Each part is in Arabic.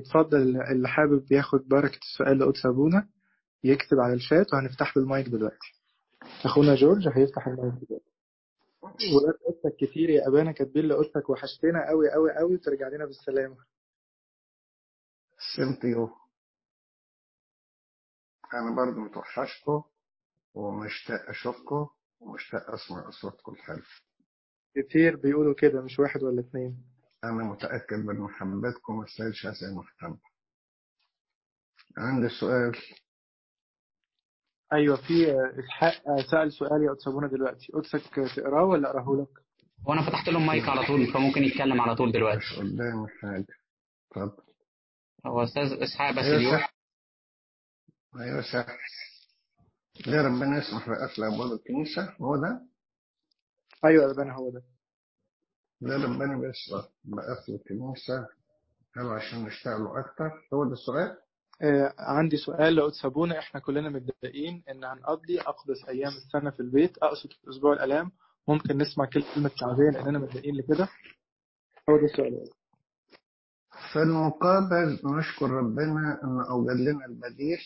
اتفضل اللي حابب ياخد بركة السؤال لقدس أبونا يكتب على الشات وهنفتح له المايك دلوقتي. أخونا جورج هيفتح المايك دلوقتي. ولاد قصتك كتير يا أبانا كاتبين لقصتك وحشتنا قوي قوي قوي وترجع لنا بالسلامة. سنتيو أنا برضو متوحشكم ومشتاق أشوفكم ومشتاق أسمع أصواتكم الحلوة. كتير بيقولوا كده مش واحد ولا اتنين. أنا متأكد من محبتكم تستاهلش هذه المحبة عندي سؤال. أيوة في إسحاق سأل سؤال يا قدس أبونا دلوقتي. قدسك تقرأه ولا أقرأه لك؟ وأنا فتحت له المايك على طول فممكن يتكلم على طول دلوقتي. مش قدامي حاجة. اتفضل هو أستاذ إسحاق أيوة باسيليو صح. أيوة صح. ليه ربنا يسمح بقفل أبواب الكنيسة. هو ده؟ أيوة يا أبانا هو ده. ليه ربنا بيسمح بقفل الكنيسة. هل عشان نشتغلوا أكتر؟ هو ده السؤال. آه عندي سؤال. لقدس أبونا إحنا كلنا متضايقين إن هنقضي أقدس أيام السنة في البيت أقصد في أسبوع الآلام. ممكن نسمع كلمة تعزية لأننا متضايقين لكده هو ده السؤال. في المقابل نشكر ربنا إنه أوجد لنا البديل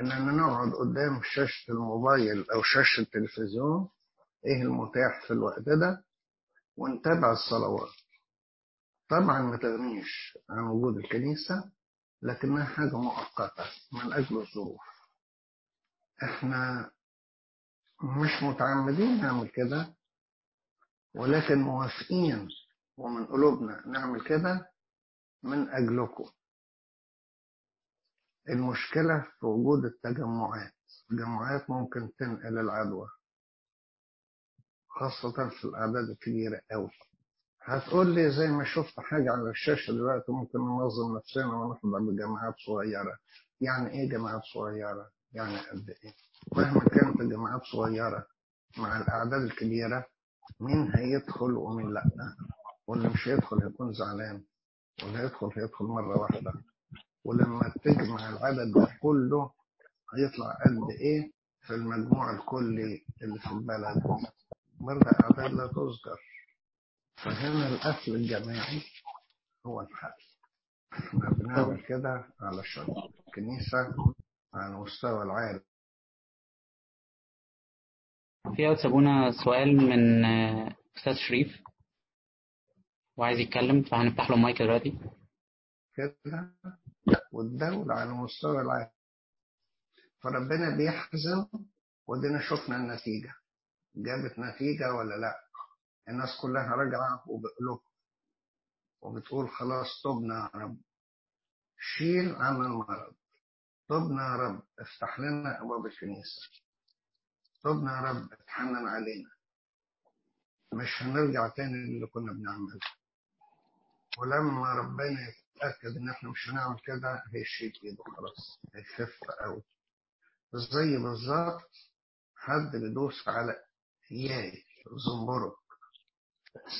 إننا نقعد قدام شاشة الموبايل أو شاشة التلفزيون. إيه المتاح في الوقت ده؟ ونتابع الصلوات. طبعا ما تغنيش عن وجود الكنيسة لكنها حاجة مؤقتة من أجل الظروف. إحنا مش متعمدين نعمل كده ولكن موافقين ومن قلوبنا نعمل كده من أجلكم. المشكلة في وجود التجمعات. التجمعات ممكن تنقل العدوى. خاصة في الأعداد الكبيرة أوي. هتقول لي زي ما شفت حاجة على الشاشة دلوقتي ممكن ننظم نفسنا ونحضر بجماعات صغيرة. يعني إيه جماعات صغيرة؟ يعني قد إيه؟ مهما كانت الجماعات صغيرة مع الأعداد الكبيرة مين هيدخل ومين لأ؟ واللي مش هيدخل هيكون زعلان واللي هيدخل هيدخل مرة واحدة. ولما تجمع العدد ده كله هيطلع قد إيه في المجموع الكلي اللي في البلد؟ برضه أعداد لا تذكر فهنا القفل الجماعي هو الحل إحنا بنعمل كده علشان الكنيسة على مستوى العالم. في قدس أبونا سؤال من آه، أستاذ شريف. وعايز يتكلم فهنفتح له المايك دلوقتي. كده؟ والدولة على مستوى العالم. فربنا بيحزن ودينا شفنا النتيجة. جابت نتيجة ولا لا؟ الناس كلها راجعة وبقلوب وبتقول خلاص تبنا يا رب. شيل عنا المرض. تبنا يا رب افتح لنا أبواب الكنيسة تبنا يا رب اتحنن علينا. مش هنرجع تاني اللي كنا بنعمله. ولما ربنا يتأكد إن إحنا مش هنعمل كده هيشيل إيده خلاص هيخف قوي زي بالظبط حد بيدوس على ياي زنبرك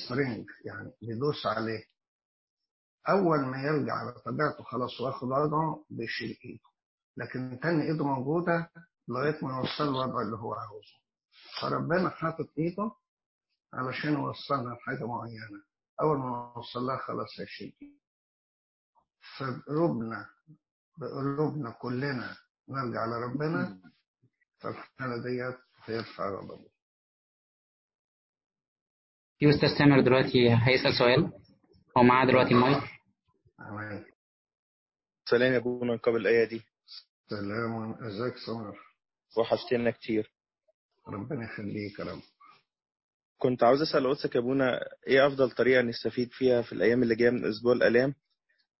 سترينج يعني بيدوس عليه. أول ما يرجع على طبيعته خلاص واخد وضعه بيشيل إيده. لكن تاني إيده موجودة لغاية ما يوصل الوضع اللي هو عاوزه. فربنا حاطط إيده علشان يوصلنا لحاجة معينة. أول ما نوصل لها خلاص هيشيل إيده. فبقلوبنا بقلوبنا كلنا نرجع لربنا فالحالة ديت هيرفع غضبه في أستاذ تامر دلوقتي هيسأل سؤال. هو معاه دلوقتي المايك. سلام يا ابونا قبل الآية دي. سلام ازيك سمر؟ وحشتنا كتير. ربنا يخليك يا رب. كنت عاوز أسأل قدسك يا ابونا إيه أفضل طريقة نستفيد فيها في الأيام اللي جاية من أسبوع الآلام؟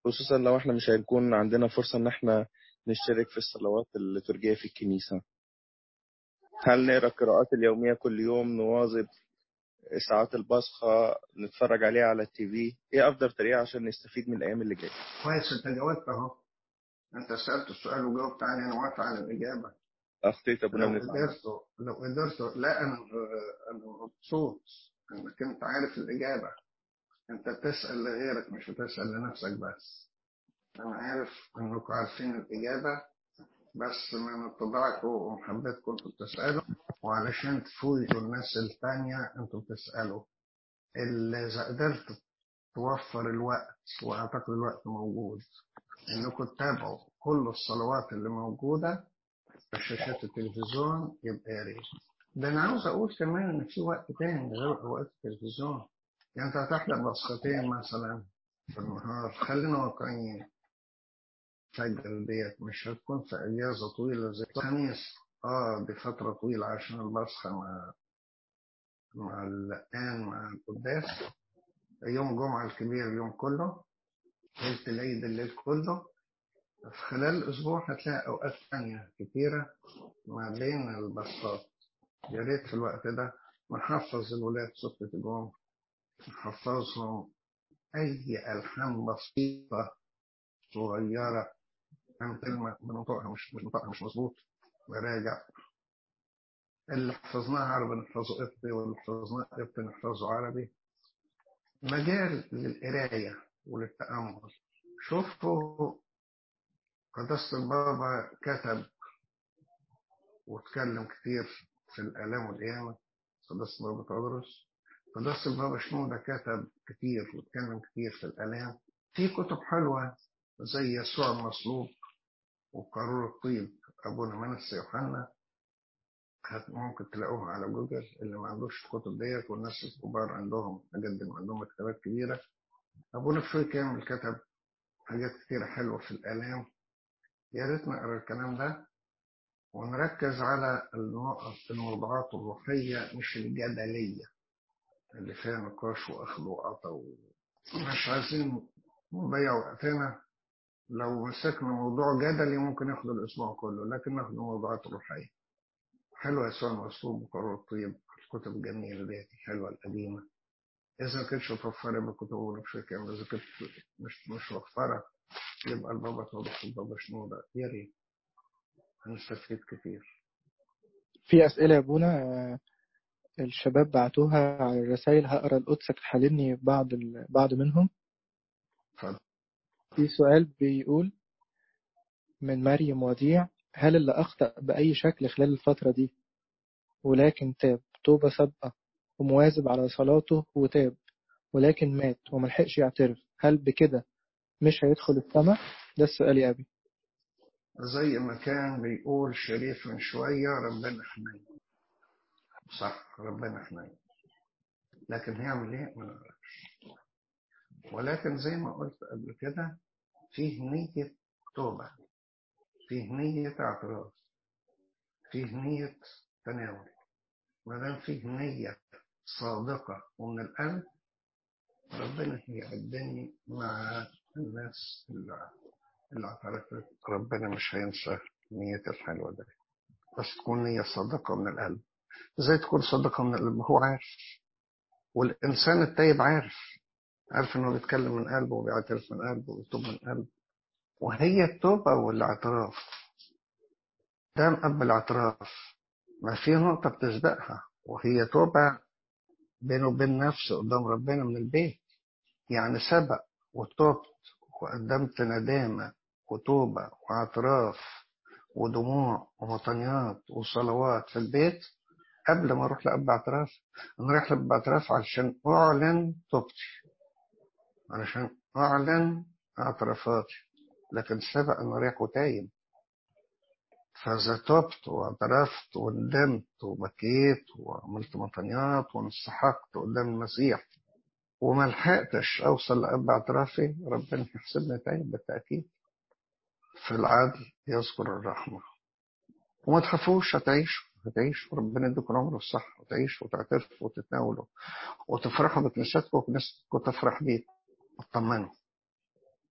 خصوصا لو إحنا مش هيكون عندنا فرصة إن إحنا نشترك في الصلوات الليتورجية في الكنيسة. هل نقرأ القراءات اليومية كل يوم نواظب ساعات البصخة نتفرج عليها على التي في. إيه أفضل طريقة عشان نستفيد من الأيام اللي جاية؟ كويس أنت جاوبت أهو. أنت سألت السؤال وجاوبت عليه أنا موافق على الإجابة. أخطيت يا ابونا لو التعب. قدرت لو قدرت لا أنا أنا مبسوط إنك أنت عارف الإجابة. أنت بتسأل لغيرك مش بتسأل لنفسك بس. أنا عارف إنكم عارفين الإجابة بس من اتباعكم ومحبتكم أنتوا بتسألوا. وعلشان تفوزوا الناس التانية أنتوا بتسألوا. اللي إذا قدرت توفر الوقت وأعتقد الوقت موجود. إنكم تتابعوا كل الصلوات اللي موجودة في شاشات التلفزيون يبقى يا ريت. ده أنا عاوز أقول كمان إن في وقت تاني غير أوقات التلفزيون. يعني أنت هتحضر بصختين مثلا في النهار خلينا واقعيين. فجر ديت مش هتكون في أجازة طويلة زي الخميس. آه دي فترة طويلة عشان البصخة مع مع الآن مع القداس. يوم الجمعة الكبير اليوم كله. ليلة العيد الليل كله. في خلال الأسبوع هتلاقي أوقات تانية كتيرة ما بين البساط. يا ريت في الوقت ده نحفظ الولاد سورة الجمعة. نحفظهم أي ألحان بسيطة صغيرة. عن كلمة بنطقها مش بنطقها مش مظبوط. براجع اللي حفظناه عربي نحفظه قبطي واللي حفظناه قبطي نحفظه عربي. مجال للقراية وللتأمل. شوفوا قداسة البابا كتب واتكلم كتير في الآلام والقيامة. قداسة البابا تدرس. قداسة البابا شنودة كتب كتير واتكلم كتير في الآلام. في كتب حلوة زي يسوع المصلوب وقارور الطيب أبونا منس يوحنا ممكن تلاقوها على جوجل اللي ما عندوش الكتب ديت والناس الكبار عندهم دي عندهم مكتبات كبيرة. أبونا بشوي كامل كتب حاجات كتيرة حلوة في الآلام يا ريت نقرأ الكلام ده ونركز على الموضوعات الروحية مش الجدلية. اللي فيها نقاش وأخذ وعطا مش عايزين نضيع وقتنا. لو مسكنا موضوع جدلي ممكن ياخد الأسبوع كله لكن ناخد موضوعات روحية. حلوة يسوع المصلوب وقرار الطيب الكتب الجميلة ديت الحلوة القديمة. إذا كنتش متوفرة بالكتب ونفسها كاملة إذا كنت مش مش متوفرة يبقى البابا توضح البابا شنودة يا ريت. هنستفيد كتير. في أسئلة يا أبونا الشباب بعتوها على الرسائل هقرأ القدسك تحللني بعض ال... بعض منهم. اتفضل. في سؤال بيقول من مريم وديع هل اللي أخطأ بأي شكل خلال الفترة دي؟ ولكن تاب. توبة سابقة. ومواظب على صلاته وتاب. ولكن مات وملحقش يعترف. هل بكده مش هيدخل السماء؟ ده السؤال يا أبي. زي ما كان بيقول شريف من شوية ربنا حنين صح ربنا حنين لكن هيعمل إيه؟ ولكن زي ما قلت قبل كده فيه نية توبة فيه نية اعتراف فيه نية تناول. ما دام فيه نية صادقة ومن القلب ربنا هيقدمني مع الناس اللي اللي اعترفت. ربنا مش هينسى نية الحلوة دي. بس تكون نية صادقة من القلب. إزاي تكون صادقة من القلب؟ هو عارف. والإنسان التايب عارف. عارف إنه بيتكلم من قلبه وبيعترف من قلبه وبيتوب من قلبه. وهي التوبة والاعتراف. ده قبل الاعتراف. ما في نقطة بتسبقها. وهي توبة بينه وبين نفسه قدام ربنا من البيت. يعني سبق وتوبت وقدمت ندامة وتوبة واعتراف ودموع ومطنيات وصلوات في البيت قبل ما أروح لأب اعتراف. أنا رايح لأب اعتراف علشان أعلن توبتي. علشان أعلن اعترافاتي لكن سبق أنا رايح وتايب فإذا تبت واعترفت وندمت وبكيت وعملت مطنيات وانسحقت قدام المسيح. وما لحقتش أوصل لأب اعترافي. ربنا يحسبني تايب بالتأكيد. في العدل يذكر الرحمة. وما تخافوش هتعيشوا هتعيشوا ربنا يديكم العمر الصح وتعيشوا وتعترفوا وتتناولوا وتفرحوا بكنيستكم وكنيستكم تفرح بيكم. وتطمنوا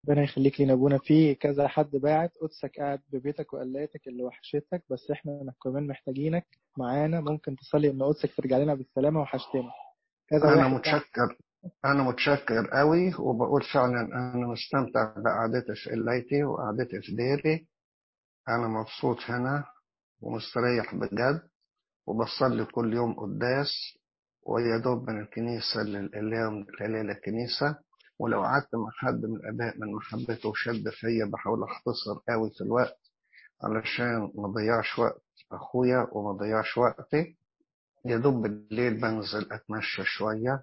ربنا يخليك لينا ابونا في كذا حد باعت قدسك قاعد ببيتك وقلاتك اللي وحشتك بس إحنا كمان محتاجينك معانا. ممكن تصلي إن قدسك ترجع لنا بالسلامة وحشتنا. كذا واحد متشكر أنا متشكر قوي وبقول فعلا أنا مستمتع بقعدتي في قلايتي وقعدتي في ديري أنا مبسوط هنا ومستريح بجد وبصلي كل يوم قداس ويا دوب من الكنيسة للإله ومن الإله للكنيسة ولو قعدت مع حد من الآباء من محبته وشد فيا بحاول أختصر قوي في الوقت علشان ما ضيعش وقت أخويا وما ضيعش وقتي يا دوب بالليل بنزل أتمشى شوية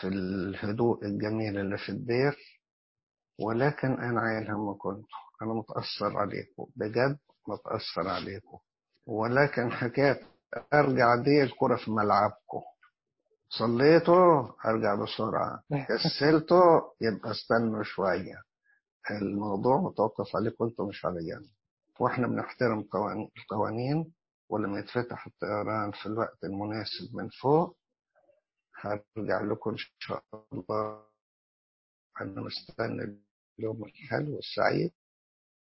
في الهدوء الجميل اللي في الدير ولكن أنا عايل هم كنت. أنا متأثر عليكم. بجد متأثر عليكم. ولكن حكاية أرجع دي الكرة في ملعبكم. صليتوا أرجع بسرعة. كسلتوا يبقى استنوا شوية. الموضوع متوقف عليكم أنتوا مش عليا. وإحنا بنحترم قوانين القوانين ولما يتفتح الطيران في الوقت المناسب من فوق هرجع لكم إن شاء الله. أنا مستني اليوم الحلو والسعيد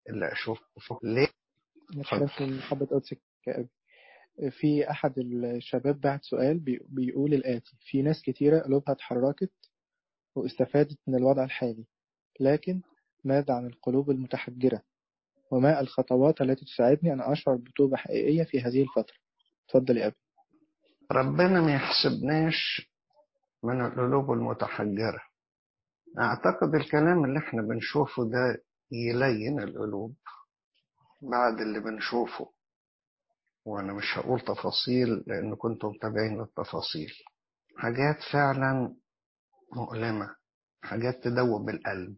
اللي أشوفكم فوق. ليه؟ لحبة قدسك يا أبي في أحد الشباب بعت سؤال بي- بيقول الآتي في ناس كتيرة قلوبها اتحركت واستفادت من الوضع الحالي لكن ماذا عن القلوب المتحجرة؟ وما الخطوات التي تساعدني أن أشعر بتوبة حقيقية في هذه الفترة؟ تفضل يا أبي. ربنا ما يحسبناش من القلوب المتحجرة. أعتقد الكلام اللي إحنا بنشوفه ده يلين القلوب بعد اللي بنشوفه. وأنا مش هقول تفاصيل لأن كنتم متابعين التفاصيل حاجات فعلا مؤلمة حاجات تدوب القلب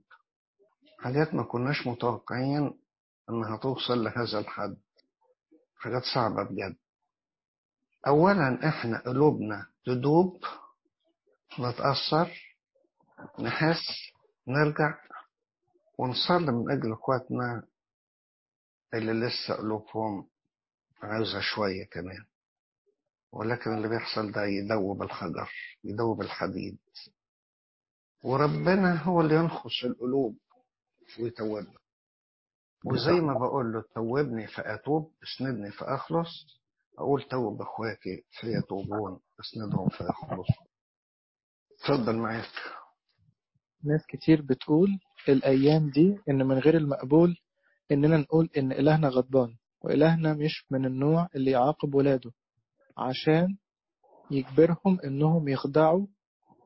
حاجات ما كناش متوقعين إنها توصل لهذا الحد. حاجات صعبة بجد. اولا إحنا قلوبنا تدوب نتأثر نحس نرجع ونصلي من أجل إخواتنا اللي لسه قلوبهم عايزة شوية كمان. ولكن اللي بيحصل ده يدوب الحجر يدوب الحديد. وربنا هو اللي ينخص القلوب ويتوبنا وزي ما بقول له توبني فأتوب اسندني فأخلص. أقول توب إخواتي فيتوبون اسندهم فيخلصوا. اتفضل معاك. ناس كتير بتقول الأيام دي إن من غير المقبول إننا نقول إن إلهنا غضبان. وإلهنا مش من النوع اللي يعاقب ولاده عشان يجبرهم إنهم يخضعوا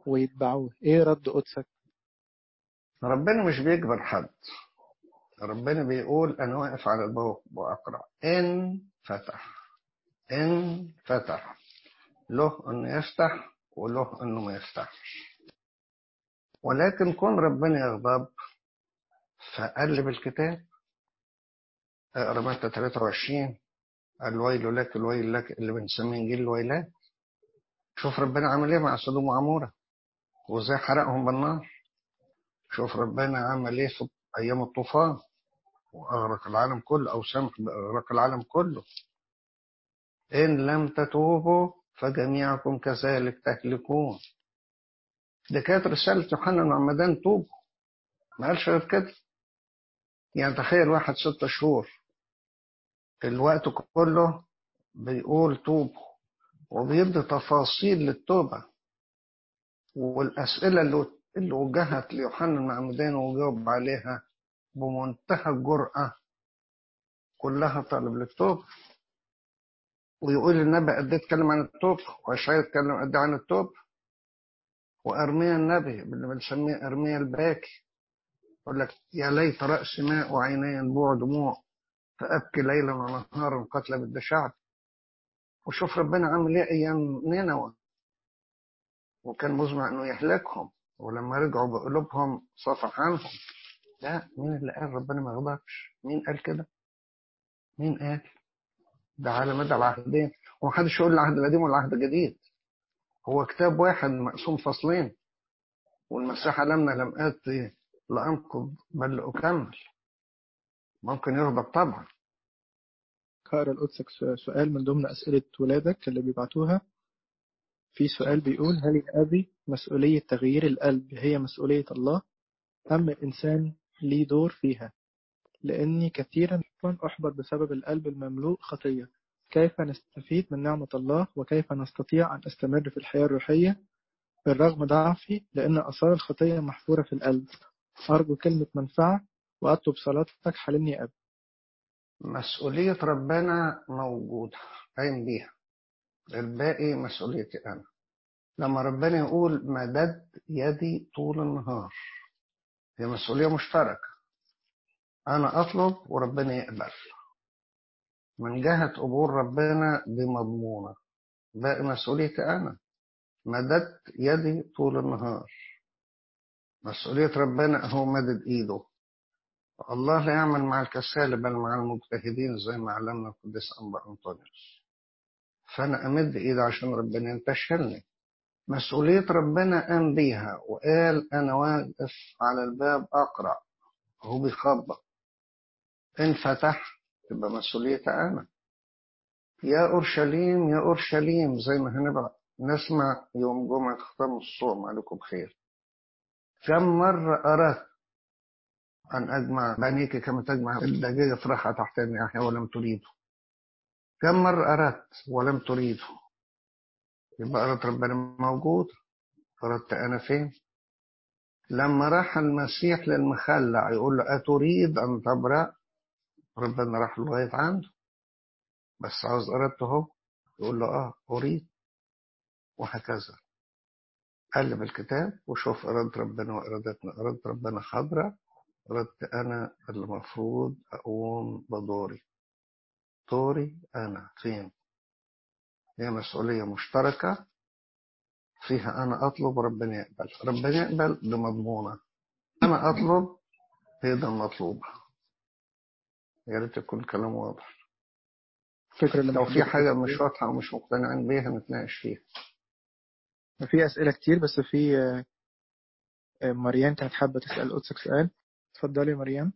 ويتبعوه. إيه رد قدسك؟ ربنا مش بيجبر حد. ربنا بيقول أنا واقف على الباب وأقرأ. إن فتح. إن فتح. له إنه يفتح وله إنه ما يفتحش. ولكن كون ربنا يغضب فقلب الكتاب. متى 23 الويل لك الويل لك اللي بنسميه إنجيل الويلات. شوف ربنا عمل إيه مع سدوم وعموره وإزاي حرقهم بالنار. شوف ربنا عمل إيه في أيام الطوفان. وأغرق العالم كله أو سمح بأغراق العالم كله. إن لم تتوبوا فجميعكم كذلك تهلكون. دي كانت رسالة يوحنا المعمدان توبوا ما قالش غير كده. يعني تخيل واحد ست شهور. الوقت كله بيقول توبوا وبيدي تفاصيل للتوبة. والأسئلة اللي وجهت ليوحنا المعمدان وجاوب عليها بمنتهى الجرأة كلها طلب للتوبة. ويقول النبي قد إيه اتكلم عن التوبة؟ واشعياء اتكلم قد إيه عن التوبة؟ وارميا النبي اللي بنسميه ارميا الباكي. يقول لك يا ليت رأس ماء وعيني ينبوع دموع. فأبكي ليلا ونهارا قتل بد شعب. وشوف ربنا عمل إيه أيام نينوى. وكان مزمع إنه يهلكهم. ولما رجعوا بقلوبهم صفح عنهم. لا مين اللي قال ربنا ما يغضبش مين قال كده؟ مين قال؟ ده على مدى العهدين. ومحدش يقول العهد القديم والعهد الجديد. هو كتاب واحد مقسوم فصلين. والمسيح علمنا لم آتي لأنقض بل لأكمل ممكن يغضب طبعا. هقرا لقدسك سؤال من ضمن أسئلة ولادك اللي بيبعتوها. في سؤال بيقول هل يا أبي مسؤولية تغيير القلب هي مسؤولية الله؟ أم الإنسان ليه دور فيها؟ لأني كثيرا أحبط بسبب القلب المملوء خطية. كيف نستفيد من نعمة الله؟ وكيف نستطيع أن أستمر في الحياة الروحية بالرغم ضعفي؟ لأن آثار الخطية محفورة في القلب. أرجو كلمة منفعة. وأطلب صلاتك حلمني أبي مسؤولية ربنا موجودة قايم بيها. الباقي مسؤوليتي أنا. لما ربنا يقول مدد يدي طول النهار. هي مسؤولية مشتركة. أنا أطلب وربنا يقبل. من جهة قبول ربنا دي مضمونة. باقي مسؤوليتي أنا. مددت يدي طول النهار. مسؤولية ربنا هو مدد إيده. الله لا يعمل مع الكسالى بل مع المجتهدين زي ما علمنا القديس أنبا أنطونيوس. فأنا أمد إيدي عشان ربنا ينتشلني مسؤولية ربنا قام بيها؟ وقال أنا واقف على الباب أقرأ. هو بيخبط إن فتح تبقى مسؤوليتي أنا. يا أورشليم يا أورشليم زي ما هنبقى نسمع يوم جمعة ختام الصوم عليكم خير. كم مرة أردت أن أجمع بنيك كما تجمع الدجاجة فرحة تحت الناحية ولم تريده. كم مرة أردت ولم تريده؟ يبقى أردت ربنا موجود. أردت أنا فين؟ لما راح المسيح للمخلع يقول له أتريد أن تبرأ؟ ربنا راح لغاية عنده. بس عاوز أردته هو يقول له آه أريد. وهكذا. قلب الكتاب وشوف إرادة ربنا وإرادتنا. إرادة ربنا حاضرة إرادتي أنا المفروض أقوم بدوري. دوري أنا فين؟ هي مسؤولية مشتركة فيها أنا أطلب ربنا يقبل. ربنا يقبل بمضمونة. أنا أطلب هي ده المطلوب. يا ريت يكون الكلام واضح. اللي لو في حاجة مش واضحة ومش مقتنعين بيها نتناقش فيها. في أسئلة كتير بس في آه، آه، مريم كانت حابة تسأل قدسك سؤال. اتفضلي يا مريم.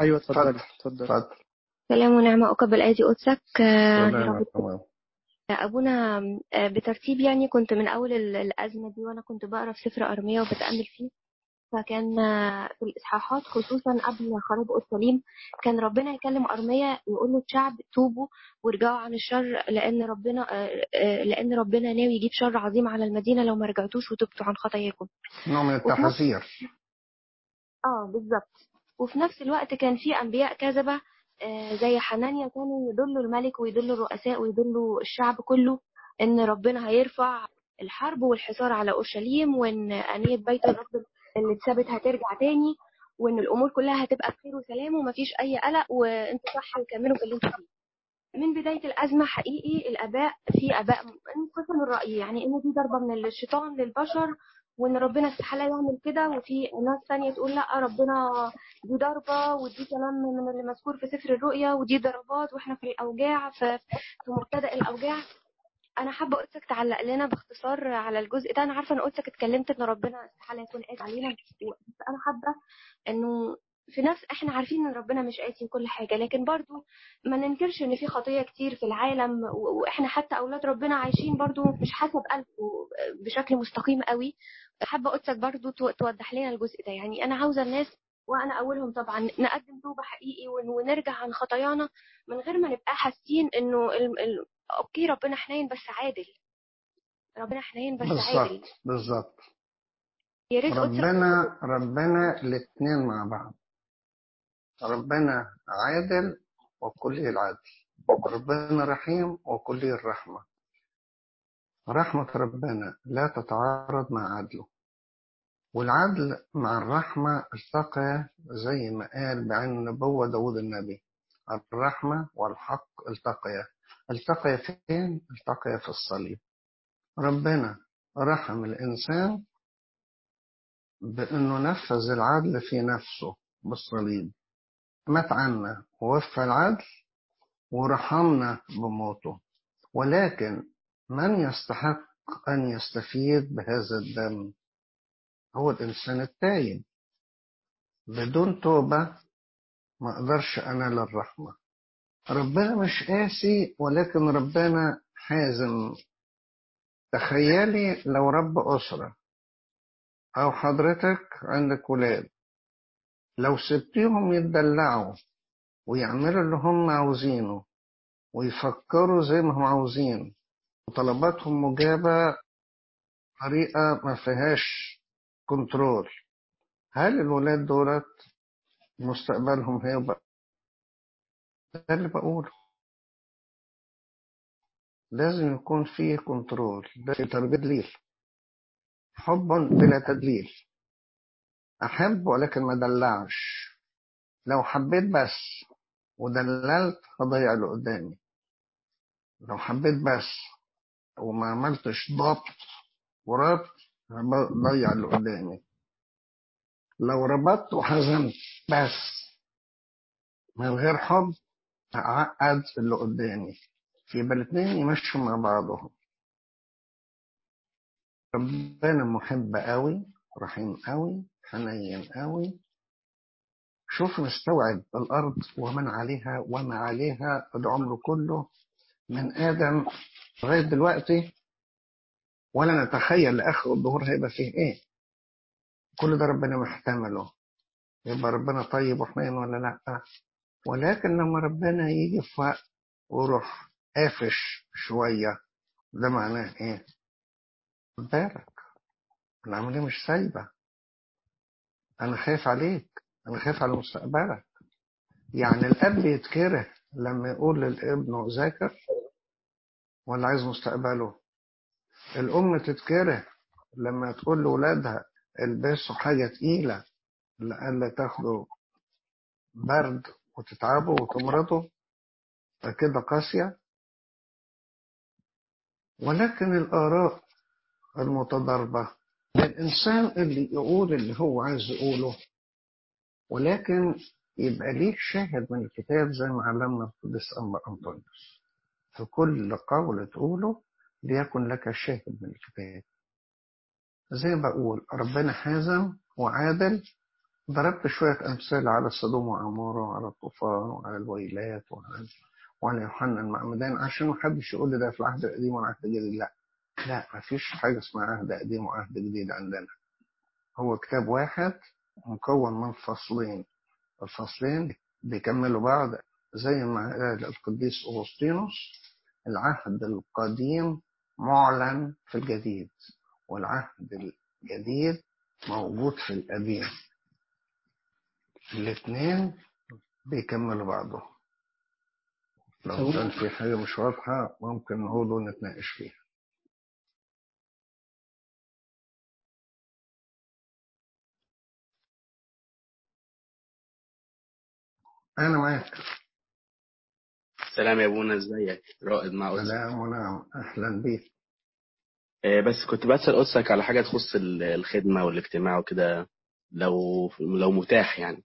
اتفضل. اتفضلي. اتفضل. سلام ونعمة أقبل آدي قدسك آه، يا سلام رب. تمام. أبونا آه، بترتيب يعني كنت من أول ال- الأزمة دي وأنا كنت بقرأ في سفر أرميا وبتأمل فيه. فكان آه، في الإصحاحات خصوصا قبل خراب أورشليم كان ربنا يكلم أرميا يقول له الشعب توبوا وارجعوا عن الشر لأن ربنا آه، آه، لأن ربنا ناوي يجيب شر عظيم على المدينة لو ما رجعتوش وتبتوا عن خطاياكم. نوع من التحذير. آه بالظبط وفي نفس الوقت كان في أنبياء كذبة آه، زي حنانيا كانوا يدلوا الملك ويدلوا الرؤساء ويدلوا الشعب كله إن ربنا هيرفع الحرب والحصار على أورشليم وإن انيه بيت الرب اللي اتثبت هترجع تاني وإن الأمور كلها هتبقى بخير وسلام ومفيش أي قلق وانتوا صح وكملوا في اللي أنتوا فيه. من بداية الأزمة حقيقي الآباء في آباء انقسموا الرأي يعني إن دي ضربة من الشيطان للبشر وإن ربنا استحالة يعمل كده وفي ناس تانية تقول لأ ربنا دي ضربة ودي كلام من اللي مذكور في سفر الرؤيا ودي ضربات وإحنا في الأوجاع في مبتدأ الأوجاع. أنا حابة قدسك تعلق لنا باختصار على الجزء ده. أنا عارفة إن قدسك اتكلمت إن ربنا استحالة يكون قاسي علينا بس أنا حابة إنه في نفس إحنا عارفين إن ربنا مش قاسي كل حاجة لكن برضو ما ننكرش إن في خطية كتير في العالم وإحنا حتى أولاد ربنا عايشين برضو مش حسب قلبه بشكل مستقيم قوي. حابة قدسك برضو تو- توضح لنا الجزء ده. يعني أنا عاوزة الناس وأنا أولهم طبعا نقدم توبة حقيقي ون- ونرجع عن خطايانا من غير ما نبقى حاسين إنه ال... ال... أوكي ربنا حنين بس عادل. ربنا حنين بس عادل. بالظبط. بالظبط يا ريت ربنا ربنا الاثنين مع بعض. ربنا عادل وكله العدل ربنا رحيم وكله الرحمة. رحمة ربنا لا تتعارض مع عدله. والعدل مع الرحمة التقى زي ما قال بعين النبوة داود النبي. الرحمة والحق التقيا. التقيا فين؟ التقيا في الصليب. ربنا رحم الإنسان بأنه نفذ العدل في نفسه بالصليب. مات عنا ووفى العدل ورحمنا بموته. ولكن من يستحق أن يستفيد بهذا الدم؟ هو الإنسان التايب. بدون توبة ما أقدرش أنال الرحمة ربنا مش قاسي ولكن ربنا حازم. تخيلي لو رب أسرة أو حضرتك عندك ولاد لو سبتيهم يتدلعوا ويعملوا اللي هم عاوزينه ويفكروا زي ما هم عاوزين وطلباتهم مجابة طريقة ما فيهاش control هل الولاد دولت مستقبلهم هيبقى ده اللي بقوله؟ لازم يكون فيه control ده في تدليل حب بلا تدليل. أحب ولكن ما دلعش لو حبيت بس ودللت هضيع اللي قدامي. لو حبيت بس وما عملتش ضبط وربط ضيع اللي قدامي. لو ربطت وحزمت بس من غير حب أعقد اللي قدامي. يبقى الاتنين يمشوا مع بعضهم. ربنا محب قوي رحيم قوي حنين قوي شوف نستوعب الأرض ومن عليها وما عليها العمر كله من آدم لغاية دلوقتي. ولا نتخيل لآخر الظهور هيبقى فيه إيه. كل ده ربنا محتمله. يبقى ربنا طيب وحنين ولا لأ؟ ولكن لما ربنا يجي في وقت ويروح قافش شوية ده معناه إيه؟ بالك العملية مش سايبة. أنا خايف عليك. أنا خايف على مستقبلك. يعني الأب يتكره لما يقول لابنه ذاكر ولا عايز مستقبله. الأم تتكره لما تقول لأولادها البسوا حاجة تقيلة لألا تاخدوا برد وتتعبوا وتمرضوا. كده قاسية. ولكن الآراء المتضاربة الإنسان اللي يقول اللي هو عايز يقوله ولكن يبقى ليه شاهد من الكتاب زي ما علمنا القديس أنبا أنطونيوس. في كل قول تقوله ليكن لك شاهد من الكتاب. زي ما بقول ربنا حازم وعادل. ضربت شوية أمثلة على الصدوم وعمورة وعلى الطوفان وعلى الويلات وعلى وعلى يوحنا المعمدان عشان محدش يقول ده في العهد القديم والعهد الجديد. لا. لا مفيش حاجة اسمها عهد قديم وعهد جديد عندنا. هو كتاب واحد مكون من فصلين. الفصلين بيكملوا بعض زي ما قال القديس أغسطينوس العهد القديم معلن في الجديد والعهد الجديد موجود في القديم. الاثنين بيكملوا بعضهم. لو كان في حاجة مش واضحة ممكن نقول ونتناقش فيها. أنا معاك. سلام يا ابونا إزيك؟ رائد مع قدس سلام ونعم. أهلا بيك. آه، بس كنت بسأل قدسك على حاجة تخص ال- الخدمة والاجتماع وكده لو لو متاح يعني.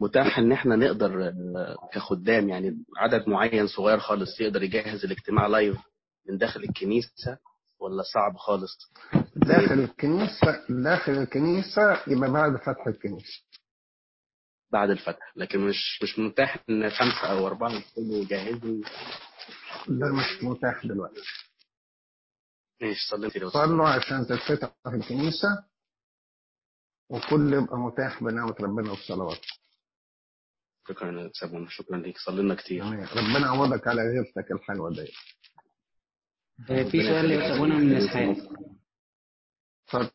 متاح إن إحنا نقدر آه، كخدام يعني عدد معين صغير خالص يقدر يجهز الاجتماع لايف من داخل الكنيسة ولا صعب خالص؟ داخل الكنيسة داخل الكنيسة يبقى بعد فتح الكنيسة. بعد الفتح. لكن مش مش متاح إن خمسة أو أربعة يكونوا يجهزوا ده مش متاح دلوقتي. ماشي صليت لو صلوا عشان تتفتح الكنيسة وكل يبقى متاح بنعمة ربنا والصلوات. شكرا يا سابونا شكرا ليك. صلي لنا كتير. ربنا يعوضك على غيرتك الحلوة دي. آه، في سؤال لأبونا من إسحاق اتفضل.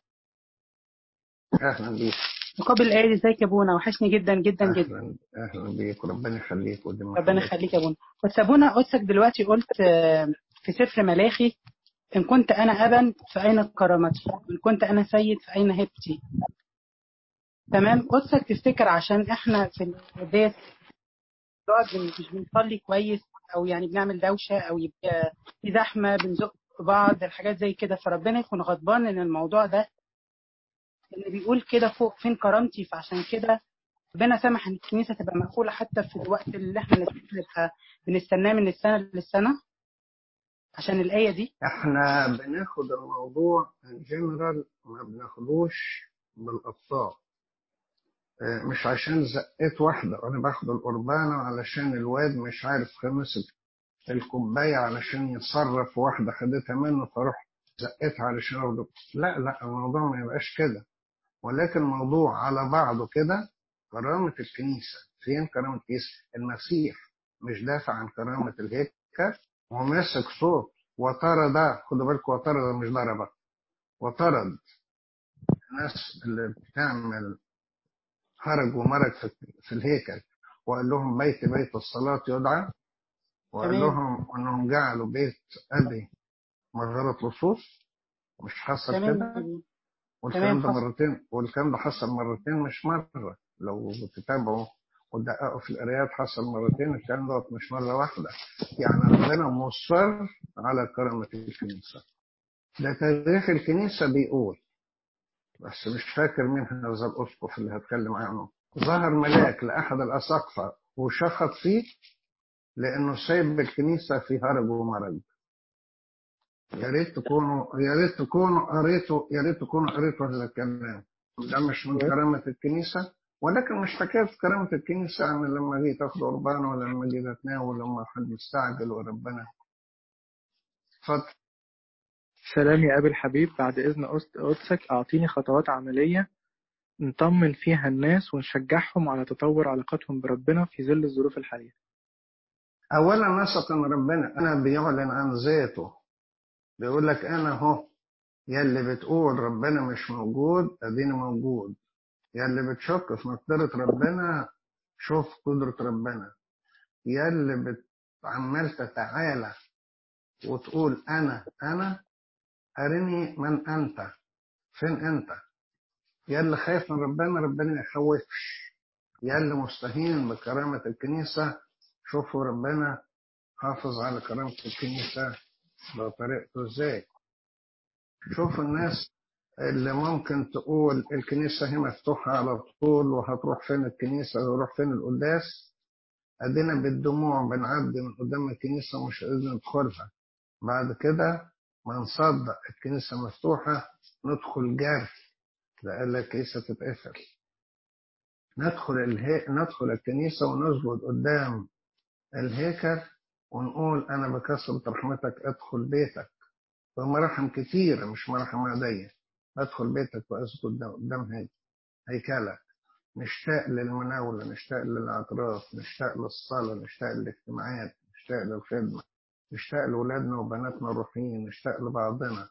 أهلا بيك. مقابل آية ازيك يا أبونا؟ وحشني جدا جدا جدا. أهلا أهلا بيك وربنا يخليك وديما ربنا يخليك. يا أبونا. بس أبونا قدسك دلوقتي قلت آه، في سفر ملاخي إن كنت أنا ابا فأين كرامتي وان كنت أنا سيد فأين هبتي تمام؟ قدسك تفتكر عشان إحنا في القداس مش بنصلي كويس أو يعني بنعمل دوشة أو يبقى في زحمة بنزق بعض الحاجات زي كده فربنا يكون غضبان إن الموضوع ده اللي بيقول كده فوق فين كرامتي فعشان كده ربنا سمح إن الكنيسة تبقى مقفولة حتى في الوقت اللي إحنا نبقى بنستناه من السنة للسنة عشان الآية دي. إحنا بناخد الموضوع جنرال ما بناخدوش بالاقطاع آه، مش عشان زقيت واحدة وأنا باخد القربانة علشان الواد مش عارف خمسة الكوباية علشان يتصرف واحدة خدتها منه فأروح زقيتها علشان أخده. لا لا الموضوع ما يبقاش كده. ولكن الموضوع على بعضه كده كرامة الكنيسة. فين كرامة الكنيسة؟ المسيح مش دافع عن كرامة الهيكل وماسك صوت. وطرد خدوا بالكم وطرد مش ضرب. وطرد الناس اللي بتعمل هرج ومرج في, الهيكل. وقال لهم بيت بيت الصلاة يدعى. وقال. لهم إنهم جعلوا بيت أبي مغارة لصوص. مش حصل كده؟ والكلام ده. مرتين والكلام ده حصل مرتين مش مرة. لو تتابعوا وتدققوا في القرايات حصل مرتين الكلام دوت مش مرة واحدة. يعني ربنا مصر على كرامة الكنيسة. ده تاريخ الكنيسة بيقول بس مش فاكر مين هذا الأسقف اللي هتكلم عنه. ظهر ملاك لأحد الأساقفة وشخط فيه لأنه سايب الكنيسة في هرج ومرج يا ريت تكونوا يا ريت تكونوا قريتوا يا ريت تكونوا قريتوا هذا الكلام. ده مش من كرامة الكنيسة ولكن مش حكاية كرامة الكنيسة أن لما جيت تاخد قربان ولا لما جيت أتناول لما حد مستعجل وربنا. اتفضل. سلام يا أبي الحبيب بعد إذن قدس- قدسك أعطيني خطوات عملية نطمن فيها الناس ونشجعهم على تطور علاقتهم بربنا في ظل الظروف الحالية. أولا نثق إن ربنا أنا بيعلن عن ذاته. بيقول لك أنا أهو يا اللي بتقول ربنا مش موجود أديني موجود. يا اللي بتشك في مقدرة ربنا شوف قدرة ربنا. يا اللي بت- عمال تتعالى وتقول أنا أنا أرني من أنت. فين أنت؟ يا اللي خايف من ربنا ربنا يخوفش. يا اللي مستهين بكرامة الكنيسة شوفوا ربنا حافظ على كرامة الكنيسة. بطريقته إزاي شوفوا الناس اللي ممكن تقول الكنيسة هي مفتوحة على طول وهتروح فين الكنيسة ويروح فين القداس أدينا بالدموع بنعدي من قدام الكنيسة ومش قادرين ندخلها. بعد كده ما نصدق الكنيسة مفتوحة ندخل جري لألا الكنيسة تتقفل. ندخل الهي... ندخل الكنيسة ونسجد قدام الهيكل ونقول أنا بكثرة رحمتك أدخل بيتك. ومراحم كتيرة مش مراحم عادية. أدخل بيتك وأسجد قدام- قدام هي- هيكلك. نشتاق للمناولة نشتاق للأعتراف نشتاق للصلاة نشتاق للاجتماعات نشتاق للخدمة نشتاق لأولادنا وبناتنا الروحيين نشتاق لبعضنا.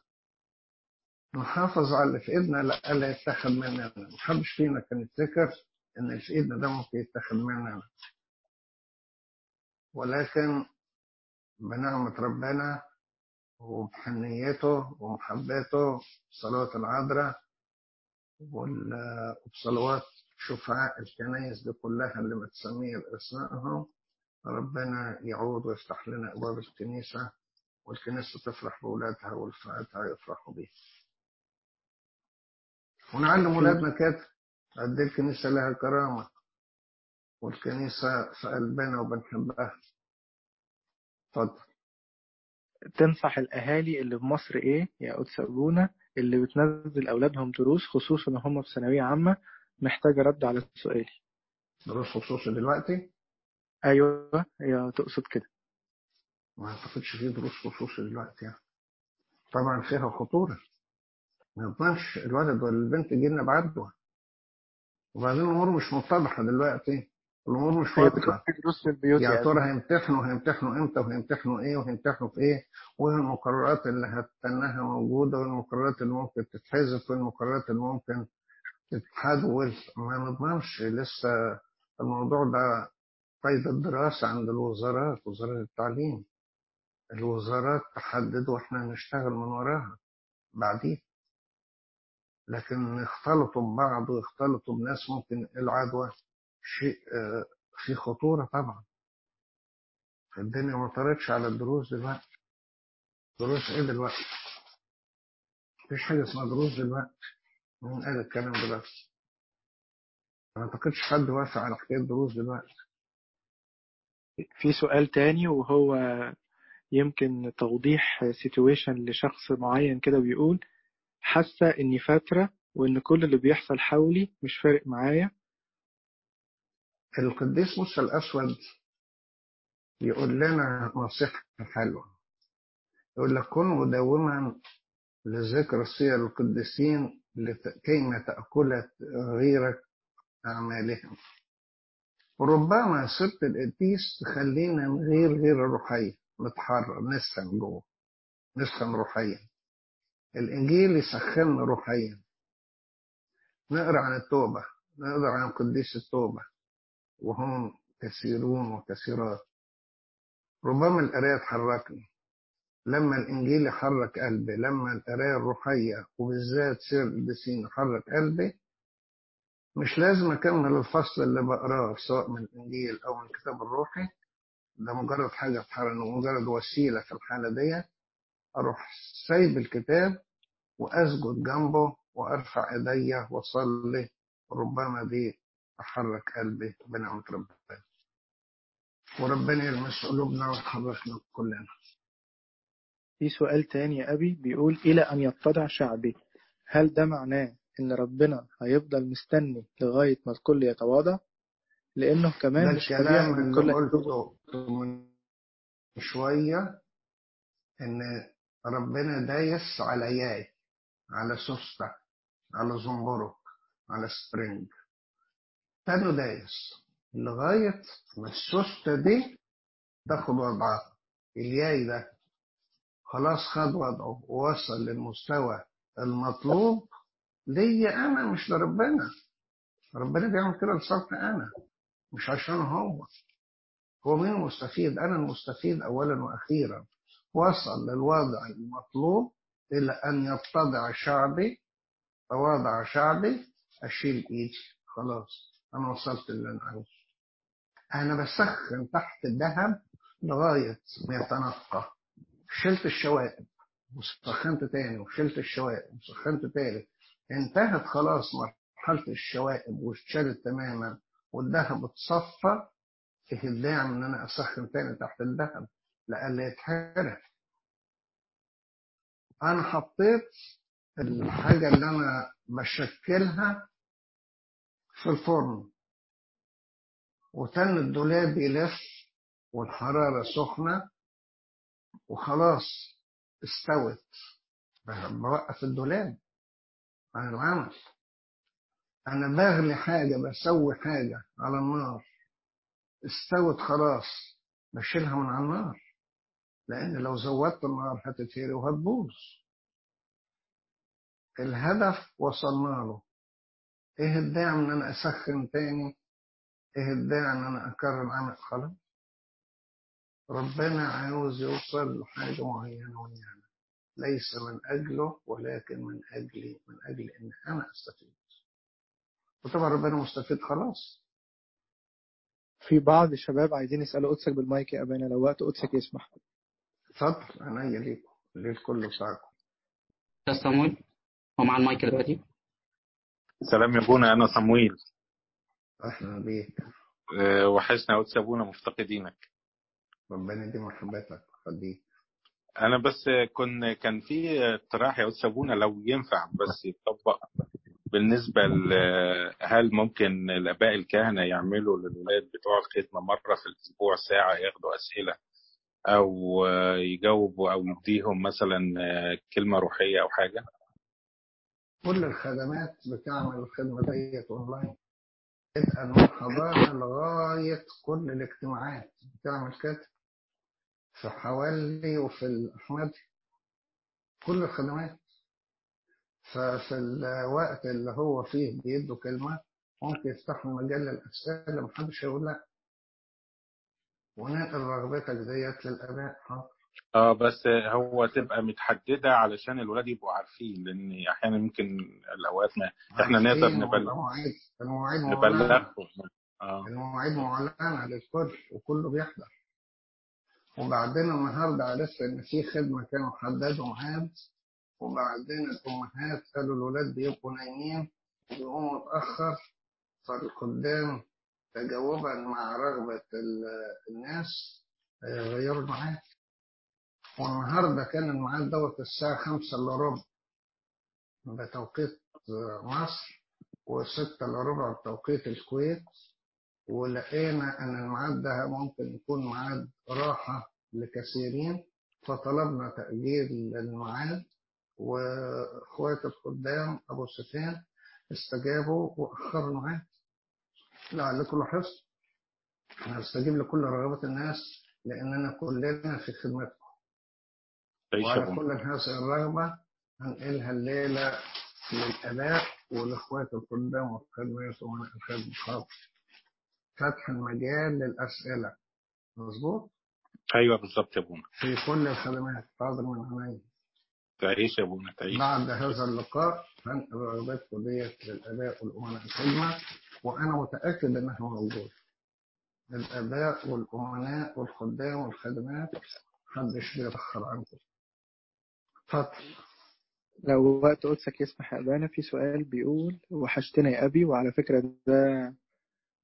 نحافظ على اللي في إيدنا لألا يتاخد مننا محدش فينا كان يفتكر إن اللي في إيدنا ده ممكن يتاخد مننا ولكن بنعمة ربنا وبحنيته ومحبته صلاة العذراء وبصلوات شفعاء الكنائس دي كلها اللي متسمية بأسمائهم ربنا يعود ويفتح لنا أبواب الكنيسة والكنيسة تفرح بأولادها والفئاتها يفرحوا بيها. ونعلم أولادنا كده قد إيه الكنيسة لها كرامة والكنيسة في قلبنا وبنحبها. اتفضل. تنصح الأهالي اللي في مصر إيه؟ يا قدس أبونا اللي بتنزل أولادهم دروس خصوصا هم في ثانوية عامة محتاجة رد على سؤالي. دروس خصوصي دلوقتي؟ أيوه هي تقصد كده. ما أعتقدش فيه دروس خصوصي دلوقتي يعني. طبعا فيها خطورة. ما يضمنش الولد ولا البنت يجي لنا بعدوى وبعدين الأمور مش متضحة دلوقتي. الأمور مش البيوت يا يا ترى هيمتحنوا هيمتحنوا إمتى وهيمتحنوا إيه وهيمتحنوا في إيه؟ وايه المقررات اللي هتستناها موجودة والمقررات اللي ممكن تتحذف والمقررات اللي ممكن تتحدول ما نضمنش لسه الموضوع ده قيد الدراسة عند الوزارات وزارة التعليم. الوزارات تحدد وإحنا نشتغل من وراها بعدين. لكن يختلطوا ببعض ويختلطوا بناس ممكن العدوى. شيء آه، فيه خطورة طبعا. الدنيا ما طارتش على الدروس دلوقتي. دروس إيه دلوقتي؟ مفيش حاجة اسمها دروس دلوقتي. مين قال الكلام دلوقتي؟ ما أعتقدش حد وافق على حكاية دروس دلوقتي. في سؤال تاني وهو يمكن توضيح سيتويشن لشخص معين كده بيقول حاسة إني فاترة وإن كل اللي بيحصل حولي مش فارق معايا. القديس موسى الأسود يقول لنا نصيحة حلوة. يقول لك كن مداوما لذكر سير القديسين كيما تأكل غيرك أعمالهم. وربما صرت القديس تخلينا نغير غير الروحية نتحرر نسخن جوه نسخن روحيا. الإنجيل يسخننا روحيا. نقرأ عن التوبة نقرأ عن قديس التوبة. وهم كثيرون وكثيرات. ربما القراية تحركني. لما الإنجيل يحرك قلبي لما القراية الروحية وبالذات سير القديسين يحرك قلبي مش لازم أكمل الفصل اللي بقراه سواء من الإنجيل أو من الكتاب الروحي. ده مجرد حاجة تحرك مجرد وسيلة في الحالة دي أروح سايب الكتاب وأسجد جنبه وأرفع إيديا وأصلي. ربما دي أحرك قلبي بنعمة ربنا. وربنا يلمس قلوبنا ويحركنا كلنا. في سؤال تاني يا أبي بيقول إلى أن يتضع شعبي. هل ده معناه إن ربنا هيفضل مستني لغاية ما الكل يتواضع؟ لأنه كمان مش طبيعي اللي الكل قلته من شوية إن ربنا دايس على ياي على سوسته على زنبرك على spring. تاني دايس لغاية ما السوسته دي تاخد وضعها. الياي ده خلاص خد وضعه ووصل للمستوى المطلوب. ليا أنا مش لربنا. ربنا بيعمل كده لصالحي أنا مش عشان هو. هو مين المستفيد؟ أنا المستفيد أولا وأخيرا. وصل للوضع المطلوب إلى أن يتضع شعبي تواضع شعبي أشيل إيدي. خلاص. أنا وصلت اللي أنا عاوزه أنا بسخن تحت الذهب لغاية ما يتنقى. شلت الشوائب وسخنت تاني وشلت الشوائب وسخنت تالت. انتهت خلاص مرحلة الشوائب واتشالت تماما والذهب اتصفى. إيه الداعي إن أنا أسخن تاني تحت الذهب؟ لألا يتحرق أنا حطيت الحاجة اللي أنا بشكلها في الفرن وتن الدولاب يلف والحرارة سخنة وخلاص استوت. بوقف الدولاب عن العمل. أنا بغلي حاجة بسوي حاجة على النار. استوت خلاص بشيلها من على النار. لأن لو زودت النار هتتهري وهتبوظ. الهدف وصلنا له. إيه الداعي إن أنا أسخن تاني؟ إيه الداعي إن أنا أكرر العمل خلاص. ربنا عاوز يوصل لحاجة معينة ويانا ليس من أجله ولكن من أجلي من أجل إن أنا أستفيد. وطبعا ربنا مستفيد خلاص. في بعض الشباب عايزين يسألوا قدسك بالمايك يا أبانا لو وقت قدسك يسمح. اتفضل عينيا ليكم للكل بتاعكم أستاذ صامويل هو مع المايك دلوقتي؟ سلام يا ابونا أنا صمويل. أهلا بيك. أه، وحشنا قدس ابونا مفتقدينك. ربنا يديم محبتك خليك. أنا بس كن كان في اقتراح يا قدس ابونا لو ينفع بس يتطبق بالنسبة ل هل ممكن الآباء الكهنة يعملوا للولاد بتوع الختمة مرة في الأسبوع ساعة ياخدوا أسئلة أو آه، يجاوبوا أو يديهم مثلا آه، كلمة روحية أو حاجة؟ كل الخدمات بتعمل الخدمة ديت أونلاين. بدءا من حضانة لغاية كل الاجتماعات. بتعمل كده في حوالي وفي الأحمد. كل الخدمات. ففي الوقت اللي هو فيه بيدوا كلمة ممكن يفتحوا المجال للأسئلة محدش هيقول لا. ونقل رغبتك ديت للآباء حاضر آه بس هو تبقى متحددة علشان الولاد يبقوا عارفين لأن أحيانا ممكن الأوقات ما إحنا نقدر نبلغ المواعيد معلنة نبلغهم. آه. المواعيد معلنة للكل وكله بيحضر. وبعدين النهاردة عرفت إن في خدمة كانوا حددوا ميعاد وبعدين الأمهات قالوا الولاد بيبقوا نايمين وبيقوموا متأخر. فالخدام تجاوبا مع رغبة ال- الناس آه، غيروا الميعاد والنهاردة كان الميعاد دوت الساعة خمسة إلا ربع بتوقيت آه، مصر وستة إلا ربع بتوقيت الكويت ولقينا أن الميعاد ده ممكن يكون ميعاد راحة لكثيرين فطلبنا تأجيل الميعاد وإخوات الخدام أبو سفيان استجابوا وأخروا الميعاد لعلكم لاحظتوا هنستجيب لكل رغبات الناس لأننا كلنا في خدمتكم. وعلى كل هذه الرغبة هنقلها الليلة للآباء والإخوات الخدام والخدمات ومن الخدمة حاضر فتح المجال للأسئلة. مظبوط؟ أيوه بالظبط يا أبونا. في كل الخدمات. حاضر من عينيا تعيش يا أبونا تعيش. بعد هذا اللقاء هنقل رغباتكم ديت للآباء والأمناء الخدمة وأنا متأكد إنها موجودة. الآباء والأمناء والخدام والخدمات محدش بيتأخر عنكم. اتفضل لو وقت قدسك يسمح يا أبانا في سؤال بيقول وحشتنا يا أبي وعلى فكرة ده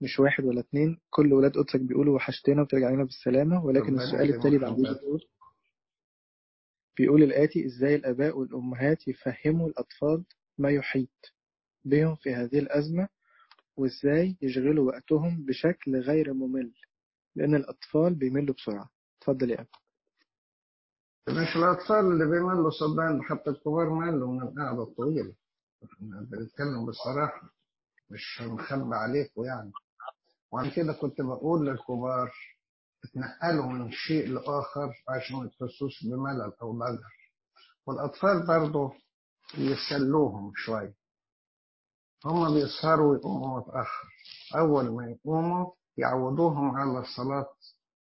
مش واحد ولا اتنين كل ولاد قدسك بيقولوا وحشتنا وترجع لنا بالسلامة ولكن السؤال التالي أبو. بيقول بيقول الآتي إزاي الآباء والأمهات يفهموا الأطفال ما يحيط بهم في هذه الأزمة وإزاي يشغلوا وقتهم بشكل غير ممل لأن الأطفال بيملوا بسرعة. اتفضل يا أبي. مش الأطفال اللي بيملوا صدقني حتى الكبار ملوا من القعدة الطويلة. إحنا بنتكلم بصراحة مش هنخبي عليكم يعني. وعن كده كنت بقول للكبار اتنقلوا من شيء لآخر عشان ما تحسوش بملل أو ضجر والأطفال برضه يسلوهم شوية هما بيسهروا ويقوموا متأخر. أول ما يقوموا يعودوهم على الصلاة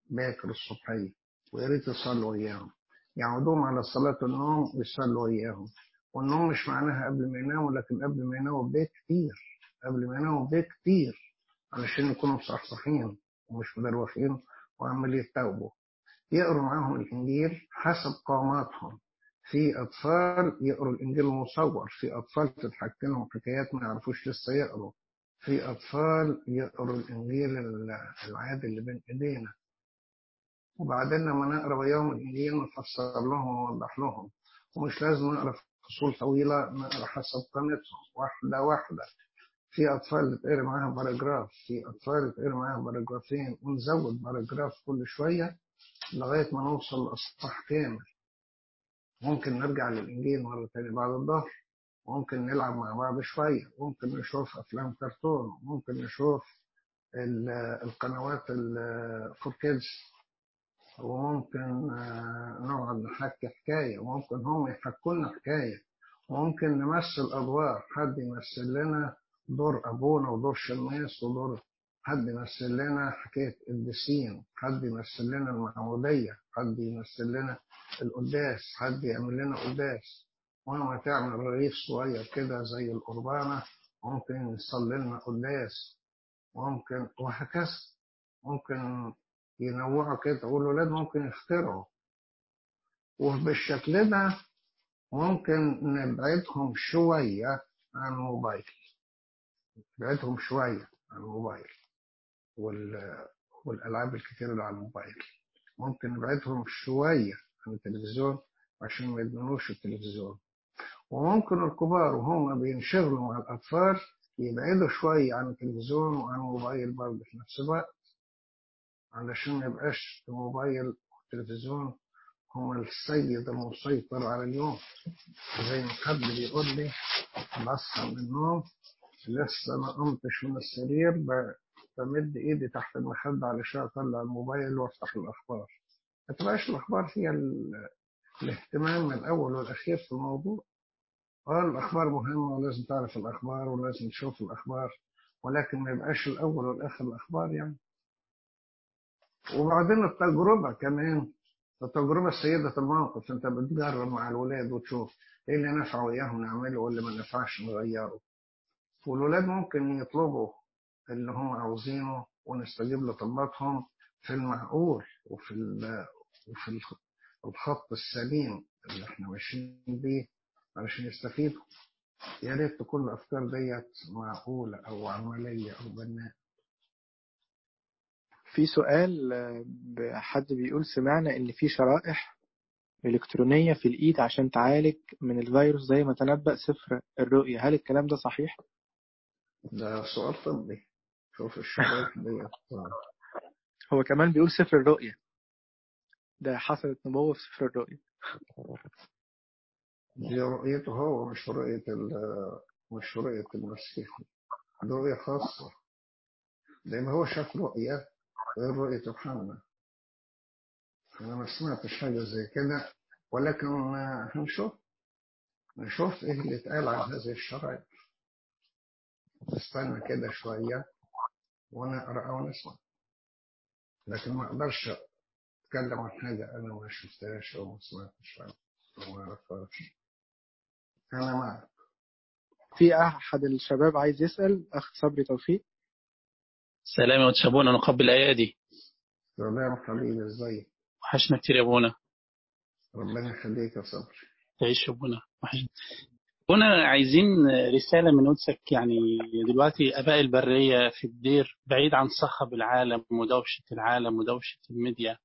باكر الصبحية ويا ريت يصلوا وياهم يعودوهم على صلاة النوم ويصلوا وياهم. والنوم مش معناها قبل ما يناموا لكن قبل ما يناموا بكتير قبل ما يناموا بكتير علشان يكونوا مصحصحين ومش مدروخين وعمال يتوبوا يقروا معاهم الإنجيل حسب قاماتهم في أطفال يقروا الإنجيل مصور في أطفال تتحكى لهم حكايات ما يعرفوش لسه يقروا. في أطفال يقروا الإنجيل العادي اللي بين إيدينا. وبعدين لما نقرأ وياهم الإنجيل نفسر لهم ونوضح لهم. ومش لازم نقرأ فصول طويلة نقرأ حسب قامتهم واحدة واحدة. في أطفال تقرا معاها paragraph في أطفال تقرا معاها باراجرافين. ونزود paragraph كل شوية لغاية ما نوصل لأصحاح كامل. ممكن نرجع للإنجيل مرة تانية بعد الظهر. ممكن نلعب مع بعض شوية. ممكن نشوف أفلام كرتون. ممكن نشوف ال- القنوات الفور كيدز. وممكن آه، نقعد نحكي حكاية وممكن هم يحكوا لنا حكاية. وممكن نمثل أدوار حد يمثل لنا دور أبونا ودور شماس ودور حد يمثل لنا حكاية الدسين حد يمثل لنا المعمودية حد يمثل لنا القداس حد يعمل لنا قداس. وما تعمل رغيف صغير كده زي القربانة ممكن يصلي لنا قداس. ممكن وهكذا. ممكن ينوعوا كده والولاد ممكن يخترعوا. وبالشكل ده ممكن نبعدهم شوية عن الموبايل. نبعدهم شوية عن الموبايل وال... والألعاب الكتيرة اللي على الموبايل. ممكن نبعدهم شوية عن التلفزيون عشان ما يدمنوش التلفزيون. وممكن الكبار وهم بينشغلوا مع الأطفال يبعدوا شوية عن التلفزيون وعن الموبايل برضه في نفس الوقت. علشان ما يبقاش الموبايل والتلفزيون هما السيد المسيطر على اليوم. زي ما حد بيقول لي بصحى من النوم لسه ما قمتش من السرير بمد ايدي تحت المخدة علشان اطلع الموبايل وافتح الأخبار. ما تبقاش الأخبار هي ال- الاهتمام الأول والأخير في الموضوع. آه الأخبار مهمة ولازم تعرف الأخبار ولازم تشوف الأخبار ولكن ما يبقاش الأول والآخر الأخبار يعني. وبعدين التجربة كمان التجربة سيدة الموقف انت بتجرب مع الولاد وتشوف إيه اللي نفع وياهم نعمله واللي ما نفعش نغيره. والولاد ممكن يطلبوا اللي هم عاوزينه ونستجيب لطلباتهم في المعقول وفي وفي الخ- الخط السليم اللي إحنا ماشيين بيه علشان يستفيدوا. يا ريت تكون الأفكار ديت معقولة أو عملية أو بناء في سؤال آه، حد بيقول سمعنا إن في شرائح إلكترونية في الإيد عشان تعالج من الفيروس زي ما تنبأ سفر الرؤيا هل الكلام ده صحيح؟ ده سؤال طبي. شوف الشرايح ديت هو كمان بيقول سفر الرؤيا ده حصلت نبوة في سفر الرؤيا دي رؤيته هو مش رؤية مش رؤية المسيح. دي رؤية خاصة. لأن هو شاف رؤية غير رؤية يوحنا أنا ما سمعتش حاجة زي كده ولكن هنشوف نشوف إيه اللي اتقال عن هذه الشرائع. نستنى كده شوية ونقرأ ونسمع لكن ما أقدرش أتكلم عن حاجة أنا ما شفتهاش أو ما سمعتش عنها ما أعرفهاش أنا معك في أحد الشباب عايز يسأل؟ أخ صبري توفيق. سلام يا وتشابونا نقبل الأيادي سلام حبيبي إزيك وحشنا كتير يا أبونا. ربنا يخليك يا صبري. تعيش ربنا وحشني هنا عايزين رسالة من قدسك يعني دلوقتي آباء البرية في الدير بعيد عن صخب العالم ودوشة العالم ودوشة الميديا.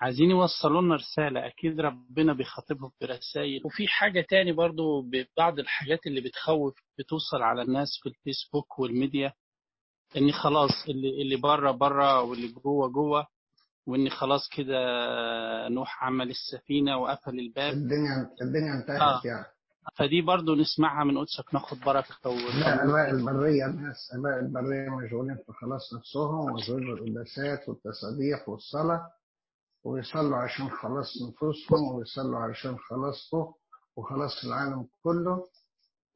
عايزين يوصلوا لنا رسالة. أكيد ربنا بيخاطبهم برسائل. وفي حاجة تاني برضو ببعض الحاجات اللي بتخوف بتوصل على الناس في الفيسبوك والميديا. إن خلاص اللي اللي بره بره واللي جوه جوه وإن خلاص كده نوح عمل السفينة وقفل الباب. الدنيا الدنيا انتهت آه. يعني. فدي برضو نسمعها من قدسك ناخد بركة لا آباء البرية الناس آباء البرية مشغولين في خلاص نفسهم ومشغولين بالقداسات والتسابيح والصلاة ويصلوا عشان خلاص نفوسهم ويصلوا عشان خلاصكم وخلاص العالم كله.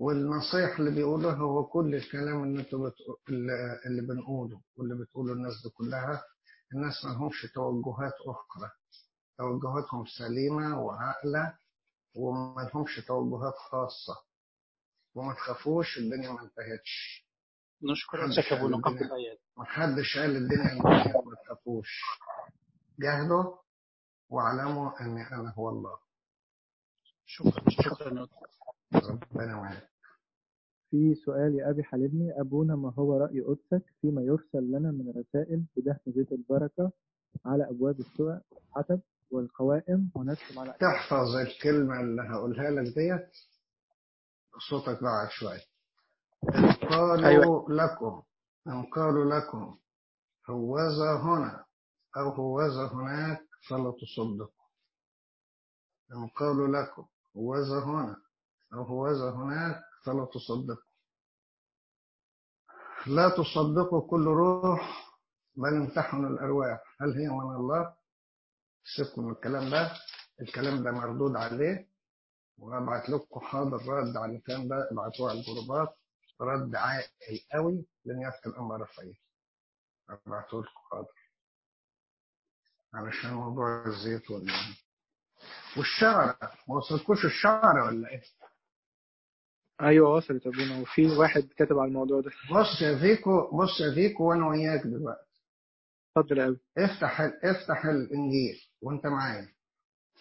والنصيح اللي بيقولوها هو كل الكلام اللي أنتوا بتقو... اللي بنقوله واللي بتقوله الناس دي كلها الناس ما لهمش توجهات أخرى. توجهاتهم سليمة وعاقلة وما لهمش توجهات خاصة. وما تخافوش الدنيا ما انتهتش. نشكر محدش قدسك يا قال أبونا قبل الدنيا الآيات محدش قال الدنيا انتهت ما تخافوش. جاهدوا واعلموا أني أنا هو الله. شكرا شكرا. ربنا معاك. في سؤال يا أبي حلمني أبونا ما هو رأي قدسك فيما يرسل لنا من رسائل بدهن زيت البركة على أبواب السوق والحسب والقوائم ونرسم على تحفظ الكلمة اللي هقولها لك ديت. صوتك ضاع شوية. إن قالوا أيوة. لكم إن قالوا لكم هوذا هنا أو هوذا هناك فلا تصدقوا. إن قالوا لكم هوذا هنا أو هوذا هناك فلا تصدقوا لا تصدقوا كل روح بل امتحنوا الأرواح. هل هي من الله؟ سيبكم من الكلام ده. الكلام ده مردود عليه. وابعت لكم حاضر رد على الكلام ده ابعتوه على الجروبات. رد عاقل قوي لن يفتي الأمر فيه ابعته لكم حاضر. علشان موضوع الزيت والشعر ما وصلكوش الشعر ولا إيه؟ أيوة وصلت أبونا. وفي واحد كتب على الموضوع ده. بص يا فيكو بص يا فيكو وأنا وياك دلوقتي. اتفضل يا أبي افتح ال- افتح الإنجيل وأنت معايا.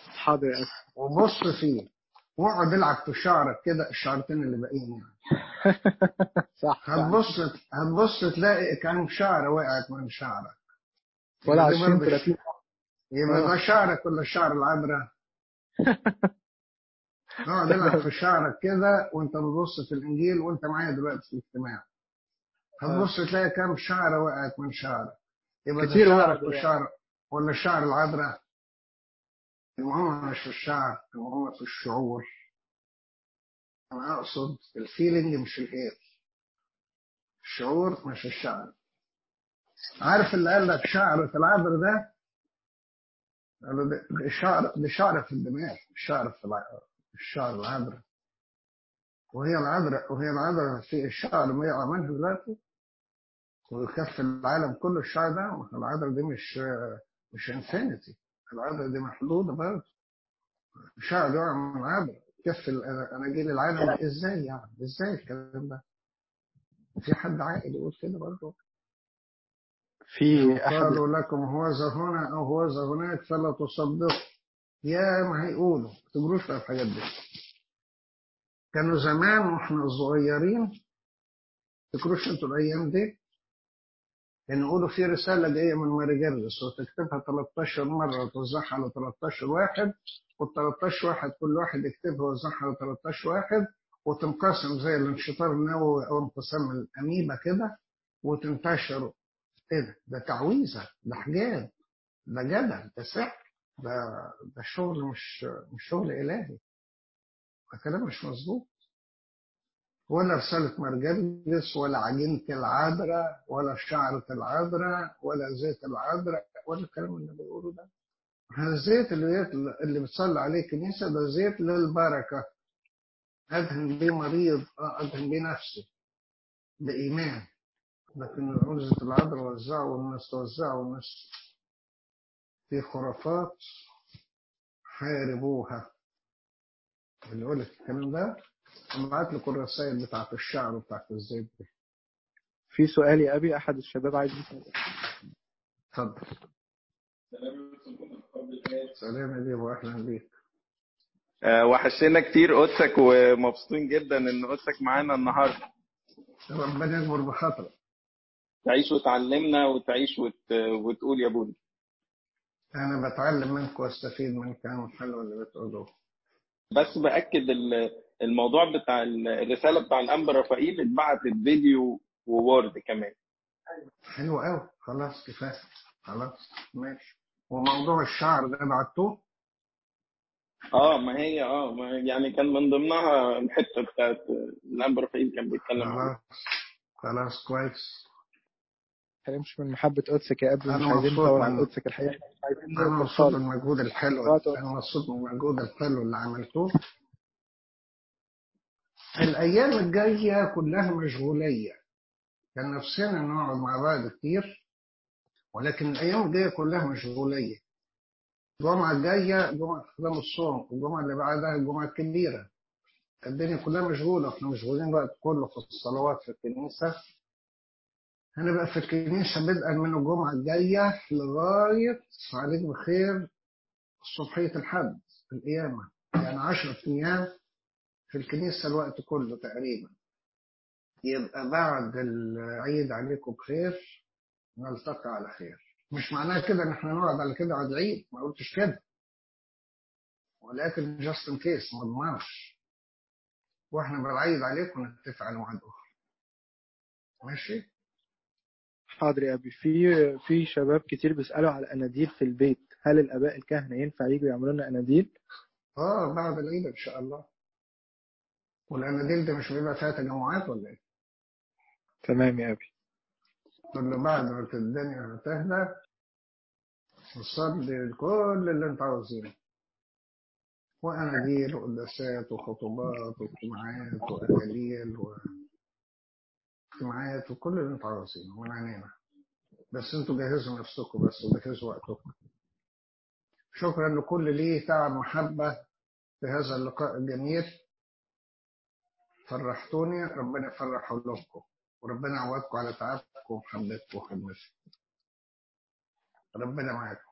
حاضر يا أبي وبص فيه. واقعد العب في شعرك كده الشعرتين اللي باقيين يعني. صح. هتبص هتبص تلاقي كام شعرة وقعت من شعرك. ولا يبقى دي 20 برضه 30 يبقى آه. ده شعرك ولا شعر العبرة؟ اقعد العب في شعرك كده وانت بتبص في الإنجيل وانت معايا دلوقتي في الاجتماع. هتبص تلاقي كام شعرة وقعت من شعرك. يبقى كتير شعرك وقعت. وشعر ولا شعر العبرة المهم مش في الشعر المهم في الشعور. أنا أقصد الفيلينج مش الاير الشعور مش الشعر. عارف اللي قال لك شعرة العبر ده؟ قالوا ده ده شعر ده شعر في الدماغ مش شعر في الع- الشعر العذراء. وهي العذراء وهي العذراء في الشعر ما منها دلوقتي ويكفي العالم كله الشعر ده. هو العذراء دي مش مش انفينيتي العذراء دي محدودة برضه. الشعر يقع من العذراء كفي اناجيل العالم إزاي يعني؟ إزاي الكلام ده؟ في حد عاقل يقول كده برضه؟ في قالوا لكم هوذا هنا أو هوذا هناك فلا تصدقوا. يا ما هيقولوا ما تجروش في الحاجات دي. كانوا زمان وإحنا صغيرين تكروش أنتوا الأيام دي؟ ان يقولوا في رسالة جاية من ماري جرجس وتكتبها 13 مرة وتوزعها على 13 واحد وال 13 واحد كل واحد يكتبها ويوزعها على 13 واحد وتنقسم زي الانشطار النووي أو انقسام الاميبا كده وتنتشر إيه ده؟ ده تعويذة ده حجاب ده جدل ده سحر. ده شغل مش مش شغل إلهي. ده كلام مش مظبوط. ولا رسالة مرجلس ولا عجينة العذراء ولا شعرة العذراء ولا زيت العذراء ولا الكلام اللي بيقولوا ده. هذا الزيت اللي اللي بتصلي عليه الكنيسة ده زيت للبركة. أدهن بيه مريض أدهن بيه نفسي بإيمان. لكن عزة العذراء وزعه والناس توزعه والناس في خرافات حاربوها. اللي يقول لك الكلام ده ابعت لكم الرسائل بتاعت الشعر وبتاعت الزيت دي. في سؤال يا أبي أحد الشباب عايز يسأل. اتفضل. سلام يا بيه واهلا بيك. آه، وحشنا كتير قدسك ومبسوطين جدا إن قدسك معانا النهارده. ربنا يكبر بخاطرك. تعيش وتعلمنا وتعيش وت... وتقول يا بودي. أنا بتعلم منك وأستفيد من الكلام الحلو اللي بتقوله. بس بأكد ال- الموضوع بتاع ال- الرسالة بتاع الأنبا رفائيل اتبعت فيديو وورد كمان. حلو قوي خلاص كفاية. خلاص ماشي. وموضوع الشعر ده بعتوه؟ آه ما هي آه ما يعني كان من ضمنها الحتة بتاعت الأنبا رفائيل كان بيتكلم خلاص خلاص كويس. مش من محبة قدسك يا أنا مش عايزين عن من- قدسك عايزين أنا مبسوط بالمجهود الحلو أنا مبسوط من المجهود الحلو اللي عملتوه. الأيام الجاية كلها مشغولية. كان نفسنا نقعد مع بعض كتير ولكن الأيام الجاية كلها مشغولية. الجمعة الجاية جمعة ختام الصوم والجمعه اللي بعدها الجمعة الكبيرة. الدنيا كلها مشغولة. إحنا مشغولين الوقت كله في الصلوات في الكنيسة. هنبقى في الكنيسه بدءا من الجمعه الجاية لغاية عليك بخير صبحية الحد القيامة. يعني 10 أيام في الكنيسة الوقت كله تقريبا. يبقى بعد العيد عليكم بخير نلتقي على خير. مش معناه كده إن إحنا نقعد على كده على العيد ما قلتش كده. ولكن جاست ان كيس ما اضمنش وإحنا بنعيد عليكم نتفق على ميعاد اخر ماشي؟ حاضر يا أبي. في في شباب كتير بيسألوا على الأناديل في البيت. هل الآباء الكهنة ينفع يجوا يعملوا لنا أناديل؟ آه بعد العيد إن شاء الله. والأناديل دي مش بيبقى فيها تجمعات ولا إيه؟ تمام يا أبي. كل بعد ما الدنيا تهدى نصلي كل اللي أنت عاوزينه. وأناديل وقداسات وخطوبات واجتماعات واكاليل واجتماعات وكل اللي انت عاوزينه من عينينا بس أنتوا جهزوا نفسكم بس وجهزوا وقتكم. شكرا لكل ليه تعب محبة في هذا اللقاء الجميل. فرحتوني ربنا يفرح قلوبكم وربنا يعوضكم على تعبكم ومحبتكم وخدمتكم. ربنا معاكم.